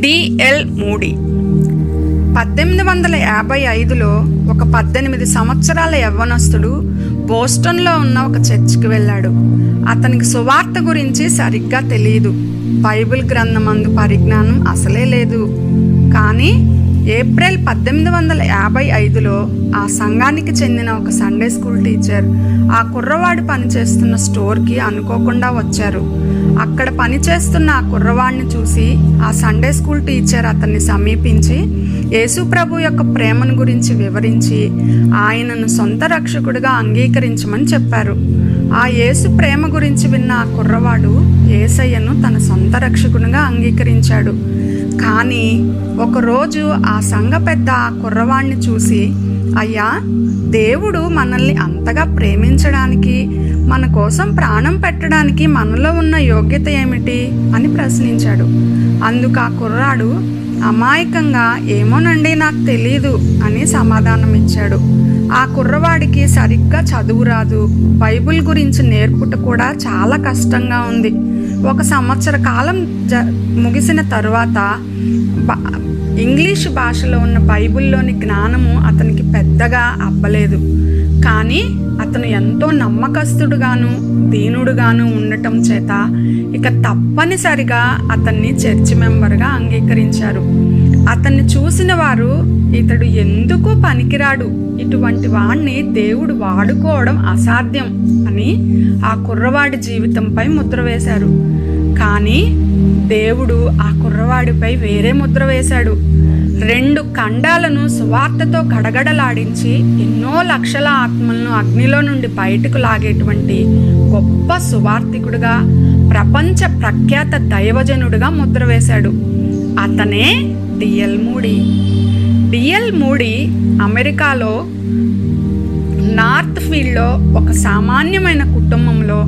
DL moody పద్దెనిమిది వందల యాభై ఐదులో ఒక పద్దెనిమిది సంవత్సరాల యవ్వనస్తుడు బోస్టన్లో ఉన్న ఒక చర్చికి వెళ్ళాడు. అతనికి సువార్త గురించి సరిగ్గా తెలియదు బైబిల్ గ్రంథమందు పరిజ్ఞానం అసలే లేదు. కానీ ఏప్రిల్ పద్దెనిమిది వందల యాభై ఐదులో ఆ సంఘానికి చెందిన ఒక సండే స్కూల్ టీచర్ ఆ కుర్రవాడు పనిచేస్తున్న స్టోర్కి అనుకోకుండా వచ్చారు. అక్కడ పనిచేస్తున్న ఆ కుర్రవాడిని చూసి ఆ సండే స్కూల్ టీచర్ అతన్ని సమీపించి యేసు ప్రభు యొక్క ప్రేమను గురించి వివరించి ఆయనను సొంత రక్షకుడిగా అంగీకరించమని చెప్పారు. ఆ యేసు ప్రేమ గురించి విన్న ఆ కుర్రవాడు యేసయ్యను తన సొంత రక్షకునిగా అంగీకరించాడు. కానీ ఒకరోజు ఆ సంఘ పెద్ద ఆ కుర్రవాణ్ణి చూసి అయ్యా దేవుడు మనల్ని అంతగా ప్రేమించడానికి మన కోసం ప్రాణం పెట్టడానికి మనలో ఉన్న యోగ్యత ఏమిటి అని ప్రశ్నించాడు. అందుకు ఆ కుర్రాడు అమాయకంగా ఏమోనండి నాకు తెలీదు అని సమాధానం ఇచ్చాడు ఆ కుర్రవాడికి సరిగ్గా చదువు రాదు. బైబిల్ గురించి నేర్పుట కూడా చాలా కష్టంగా ఉంది. ఒక సంవత్సర కాలం జ ముగిసిన తరువాత ఇంగ్లీష్ భాషలో ఉన్న బైబిల్లోని జ్ఞానము అతనికి పెద్దగా అబ్బలేదు. కానీ అతను ఎంతో నమ్మకస్తుడుగాను దీనుడుగాను ఉండటం చేత ఇక తప్పనిసరిగా అతన్ని చర్చి మెంబర్గా అంగీకరించారు. అతన్ని చూసిన వారు ఇతడు ఎందుకు పనికిరాడు? ఇటువంటి వాణ్ణి దేవుడు వాడుకోవడం అసాధ్యం అని ఆ కుర్రవాడి జీవితంపై ముద్ర వేశారు. కానీ దేవుడు ఆ కుర్రవాడిపై వేరే ముద్ర వేశాడు. రెండు ఖండాలను సువార్తతో గడగడలాడించి ఎన్నో లక్షల ఆత్మలను అగ్నిలో నుండి బయటకు లాగేటువంటి గొప్ప సువార్థికుడుగా ప్రపంచ ప్రఖ్యాత దైవజనుడుగా ముద్ర వేశాడు. అతనే D L Moody. D L Moody అమెరికాలో నార్త్ ఫీల్డ్లో ఒక సామాన్యమైన కుటుంబంలో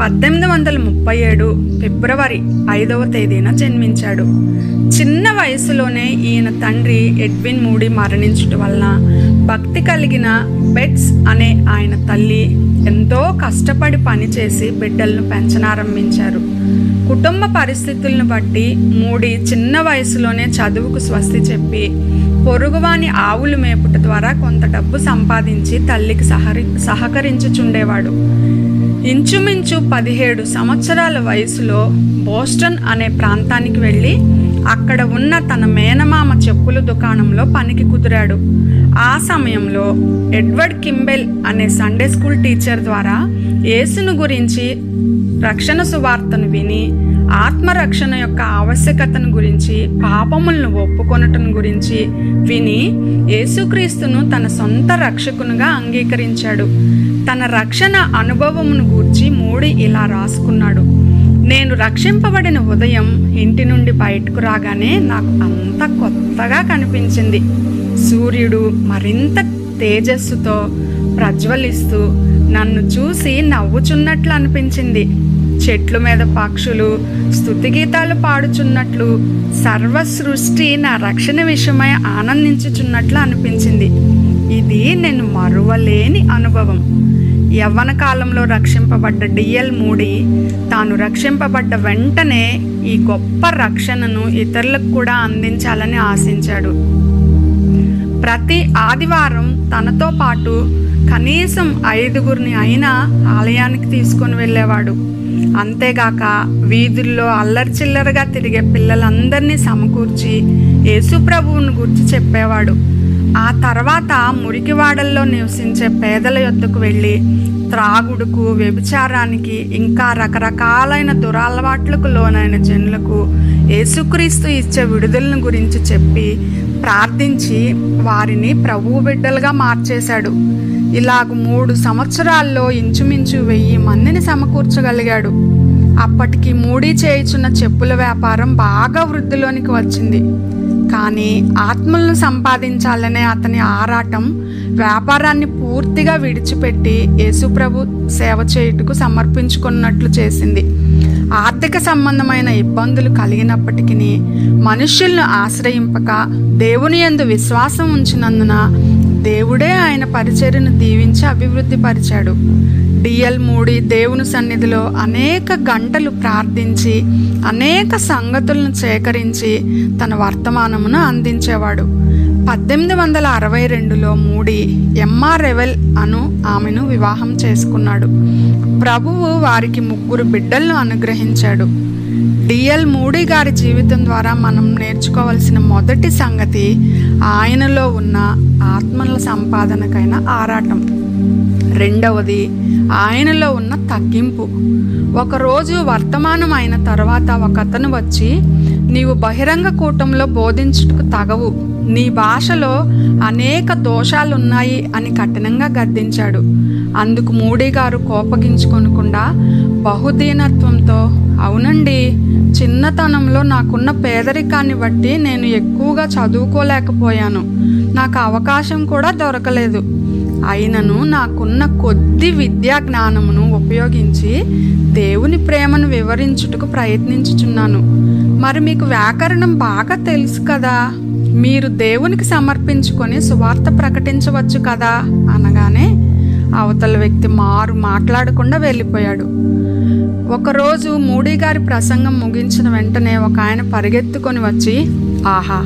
పద్దెనిమిది వందల ముప్పై ఏడు ఫిబ్రవరి ఐదవ తేదీన జన్మించాడు. చిన్న వయసులోనే ఈయన తండ్రి ఎడ్విన్ మూడి మరణించటం వలన భక్తి కలిగిన బెట్స్ అనే ఆయన తల్లి ఎంతో కష్టపడి పనిచేసి బిడ్డలను పెంచనారంభించారు. కుటుంబ పరిస్థితులను బట్టి మూడి చిన్న వయసులోనే చదువుకు స్వస్తి చెప్పి పొరుగువాని ఆవులు మేపుట ద్వారా కొంత డబ్బు సంపాదించి తల్లికి సహరి సహకరించుచుండేవాడు. ఇంచుమించు పదిహేడు సంవత్సరాల వయసులో బోస్టన్ అనే ప్రాంతానికి వెళ్ళి అక్కడ ఉన్న తన మేనమామ చెప్పుల దుకాణంలో పనికి కుదిరాడు. ఆ సమయంలో ఎడ్వర్డ్ కింబెల్ అనే సండే స్కూల్ టీచర్ ద్వారా యేసును గురించి రక్షణ సువార్తను విని ఆత్మరక్షణ యొక్క ఆవశ్యకతను గురించి పాపములను ఒప్పుకొనటం గురించి విని యేసుక్రీస్తును తన సొంత రక్షకునిగా అంగీకరించాడు. తన రక్షణ అనుభవమును గూర్చి మూడి ఇలా రాసుకున్నాడు. నేను రక్షింపబడిన ఉదయం ఇంటి నుండి బయటకు రాగానే నాకు అంత కొత్తగా కనిపించింది. సూర్యుడు మరింత తేజస్సుతో ప్రజ్వలిస్తూ నన్ను చూసి నవ్వుచున్నట్లు అనిపించింది. చెట్ల మీద పక్షులు స్తుతిగీతాలు పాడుచున్నట్లు సర్వ సృష్టి నా రక్షణ విషయమై ఆనందించుచున్నట్లు అనిపించింది. ఇది నేను మరువలేని అనుభవం. యవ్వన కాలంలో రక్షింపబడ్డ డిఎల్ మూడి తాను రక్షింపబడ్డ వెంటనే ఈ గొప్ప రక్షణను ఇతరులకు కూడా అందించాలని ఆశించాడు. ప్రతి ఆదివారం తనతో పాటు కనీసం ఐదుగురిని అయినా ఆలయానికి తీసుకొని వెళ్ళేవాడు. అంతేగాక వీధుల్లో అల్లరి చిల్లరగా తిరిగే పిల్లలందరినీ సమకూర్చి యేసుప్రభువుని గురించి చెప్పేవాడు. ఆ తర్వాత మురికివాడల్లో నివసించే పేదల యొద్దకు వెళ్ళి త్రాగుడుకు వ్యభిచారానికి ఇంకా రకరకాలైన దురలవాట్లకు లోనైన జనులకు యేసుక్రీస్తు ఇచ్చే విడుదలను గురించి చెప్పి ప్రార్థించి వారిని ప్రభువు బిడ్డలుగా మార్చేశాడు. ఇలాగ మూడు సంవత్సరాల్లో ఇంచుమించు వెయ్యి మందిని సమకూర్చగలిగాడు. అప్పటికి మూడీ చేయుచున్న చెప్పుల వ్యాపారం బాగా వృద్ధిలోనికి వచ్చింది. కానీ ఆత్మలను సంపాదించాలనే అతని ఆరాటం వ్యాపారాన్ని పూర్తిగా విడిచిపెట్టి యేసుప్రభు సేవ చేయుటకు సమర్పించుకున్నట్లు చేసింది. ఆర్థిక సంబంధమైన ఇబ్బందులు కలిగినప్పటికీ మనుష్యులను ఆశ్రయింపక దేవుని యందు విశ్వాసం ఉంచినందున దేవుడే ఆయన పరిచర్యను దీవించి అభివృద్ధి పరిచాడు. డిఎల్ మూడి దేవుని సన్నిధిలో అనేక గంటలు ప్రార్థించి అనేక సంగతులను సేకరించి తన వర్తమానమును అందించేవాడు. పద్దెనిమిది వందల అరవై రెండులో మూడి ఎంఆర్ రెవెల్ అను ఆమెను వివాహం చేసుకున్నాడు. ప్రభువు వారికి ముగ్గురు బిడ్డలను అనుగ్రహించాడు. డిఎల్ మూడీ గారి జీవితం ద్వారా మనం నేర్చుకోవాల్సిన మొదటి సంగతి ఆయనలో ఉన్న ఆత్మల సంపాదనకైన ఆరాటం. రెండవది ఆయనలో ఉన్న తగ్గింపు. ఒకరోజు వర్తమానం అయిన తర్వాత ఒక అతను వచ్చి నీవు బహిరంగ కూటంలో బోధించుటకు తగవు. నీ భాషలో అనేక దోషాలున్నాయి అని కఠినంగా గద్దించాడు. అందుకు మూడీ గారు కోపగించుకొనకుండా బహుదీనత్వంతో అవునండి చిన్నతనంలో నాకున్న పేదరికాన్ని బట్టి నేను ఎక్కువగా చదువుకోలేకపోయాను. నాకు అవకాశం కూడా దొరకలేదు. అయినను నాకున్న కొద్ది విద్యా జ్ఞానమును ఉపయోగించి దేవుని ప్రేమను వివరించుటకు ప్రయత్నించుచున్నాను. మరి మీకు వ్యాకరణం బాగా తెలుసు కదా? మీరు దేవునికి సమర్పించుకొని సువార్త ప్రకటించవచ్చు కదా? అనగానే అవతల వ్యక్తి మారు మాట్లాడకుండా వెళ్ళిపోయాడు. ఒకరోజు మూడీ గారి ప్రసంగం ముగించిన వెంటనే ఒక ఆయన పరిగెత్తుకొని వచ్చి ఆహా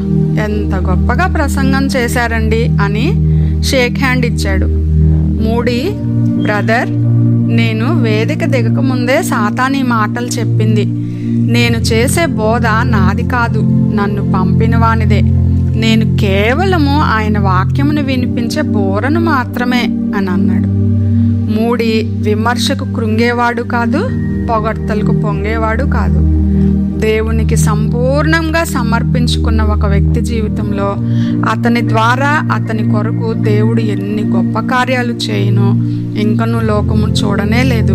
ఎంత గొప్పగా ప్రసంగం చేశారండి అని షేక్ హ్యాండ్ ఇచ్చాడు. మూడీ బ్రదర్ నేను వేదిక దిగక ముందే సాతాని మాటలు చెప్పింది. నేను చేసే బోధ నాది కాదు నన్ను పంపిన వానిదే. నేను కేవలము ఆయన వాక్యమును వినిపించే బోరను మాత్రమే అని అన్నాడు. మూడి విమర్శకు కృంగేవాడు కాదు పొగడ్తలకు పొంగేవాడు కాదు. దేవునికి సంపూర్ణంగా సమర్పించుకున్న ఒక వ్యక్తి జీవితంలో అతని ద్వారా అతని కొరకు దేవుడు ఎన్ని గొప్ప కార్యాలు చేయనో ఇంకను లోకము చూడనే లేదు.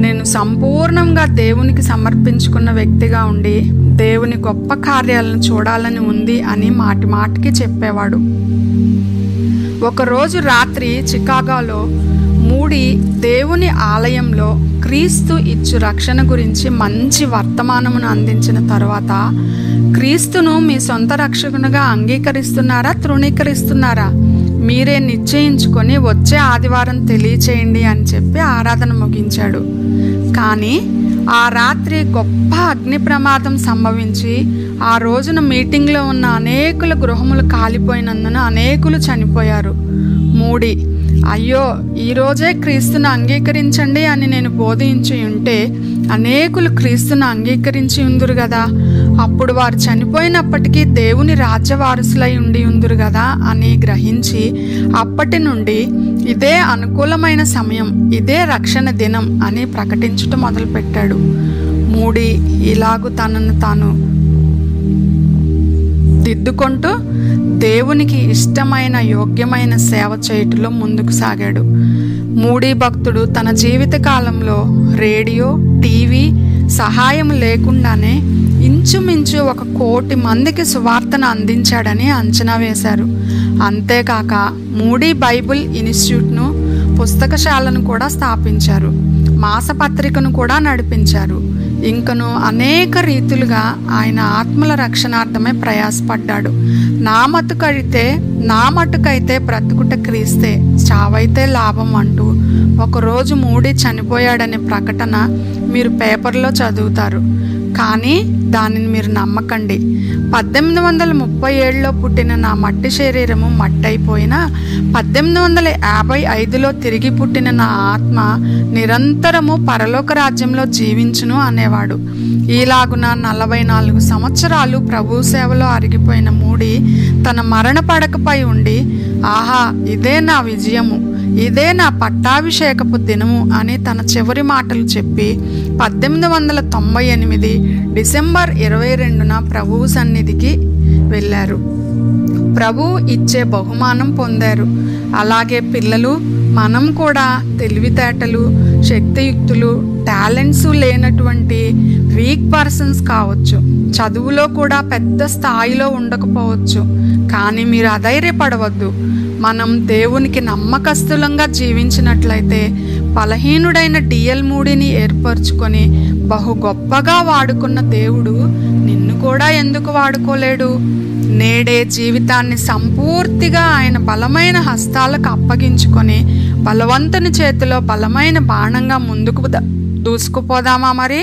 నేను సంపూర్ణంగా దేవునికి సమర్పించుకున్న వ్యక్తిగా ఉండి దేవుని గొప్ప కార్యాలను చూడాలని ఉంది అని మాటి మాటికి చెప్పేవాడు. ఒకరోజు రాత్రి చికాగోలో మూడి దేవుని ఆలయంలో క్రీస్తు ఇచ్చు రక్షణ గురించి మంచి వర్తమానమును అందించిన తర్వాత క్రీస్తును మీ సొంత రక్షకునిగా అంగీకరిస్తున్నారా తృణీకరిస్తున్నారా? మీరే నిశ్చయించుకొని వచ్చే ఆదివారం తెలియచేయండి అని చెప్పి ఆరాధన ముగించాడు. కానీ ఆ రాత్రి గొప్ప అగ్ని ప్రమాదం సంభవించి ఆ రోజున మీటింగ్లో ఉన్న అనేకుల గృహములు కాలిపోయినందున అనేకులు చనిపోయారు. మూడి అయ్యో ఈరోజే క్రీస్తును అంగీకరించండి అని నేను బోధించి ఉంటే అనేకులు క్రీస్తును అంగీకరించి ఉందరు కదా అప్పుడు వారు చనిపోయినప్పటికీ దేవుని రాజ్య వారసులై ఉండి ఉందురు కదా అని గ్రహించి అప్పటి నుండి ఇదే అనుకూలమైన సమయం ఇదే రక్షణ దినం అని ప్రకటించటం మొదలుపెట్టాడు. మూడి ఇలాగు తనను తాను దిద్దుకుంటూ దేవునికి ఇష్టమైన యోగ్యమైన సేవ చేయుటలో ముందుకు సాగాడు. మూడీ భక్తుడు తన జీవిత కాలంలో రేడియో టీవీ సహాయం లేకుండానే ఇంచుమించు ఒక కోటి మందికి సువార్తను అందించాడని అంచనా వేశారు. అంతేకాక మూడీ బైబిల్ ఇన్స్టిట్యూట్ను పుస్తకశాలను కూడా స్థాపించారు. మాసపత్రికను కూడా నడిపించారు. ఇంకను అనేక రీతులుగా ఆయన ఆత్మల రక్షణార్థమే ప్రయాసపడ్డాడు. నా మట్టుకైతే నా మటుకైతే బ్రతుకుట క్రీస్తే చావైతే లాభం అంటూ ఒకరోజు మూడి చనిపోయాడనే ప్రకటన మీరు పేపర్లో చదువుతారు. కానీ దానిని మీరు నమ్మకండి. పద్దెనిమిది వందల ముప్పై ఏడులో పుట్టిన నా మట్టి శరీరము మట్టయిపోయినా పద్దెనిమిది వందల యాభై ఐదులో తిరిగి పుట్టిన నా ఆత్మ నిరంతరము పరలోక రాజ్యంలో జీవించును అనేవాడు. ఈలాగున నలభై నాలుగు సంవత్సరాలు ప్రభు సేవలో అరిగిపోయిన మూడి తన మరణ పడకపై ఉండి ఆహా ఇదే నా విజయము. ఇదే నా పట్టాభిషేకపు దినము అని తన చివరి మాటలు చెప్పి పద్దెనిమిది వందల తొంభై ఎనిమిది డిసెంబర్ ఇరవై రెండున ప్రభువు సన్నిధికి వెళ్ళారు. ప్రభు ఇచ్చే బహుమానం పొందారు. అలాగే పిల్లలు మనం కూడా తెలివితేటలు శక్తియుక్తులు టాలెంట్స్ లేనటువంటి వీక్ పర్సన్స్ కావచ్చు. చదువులో కూడా పెద్ద స్థాయిలో ఉండకపోవచ్చు. కానీ మీరు అధైర్యపడవద్దు. మనం దేవునికి నమ్మకస్తులంగా జీవించినట్లయితే బలహీనుడైన డిఎల్ మూడిని ఏర్పరచుకొని బహు గొప్పగా వాడుకున్న దేవుడు నిన్ను కూడా ఎందుకు వాడుకోలేడు? నేడే జీవితాన్ని సంపూర్తిగా ఆయన బలమైన హస్తాలకు అప్పగించుకొని బలవంతుని చేతిలో బలమైన బాణంగా ముందుకు దూసుకుపోదామా మరి?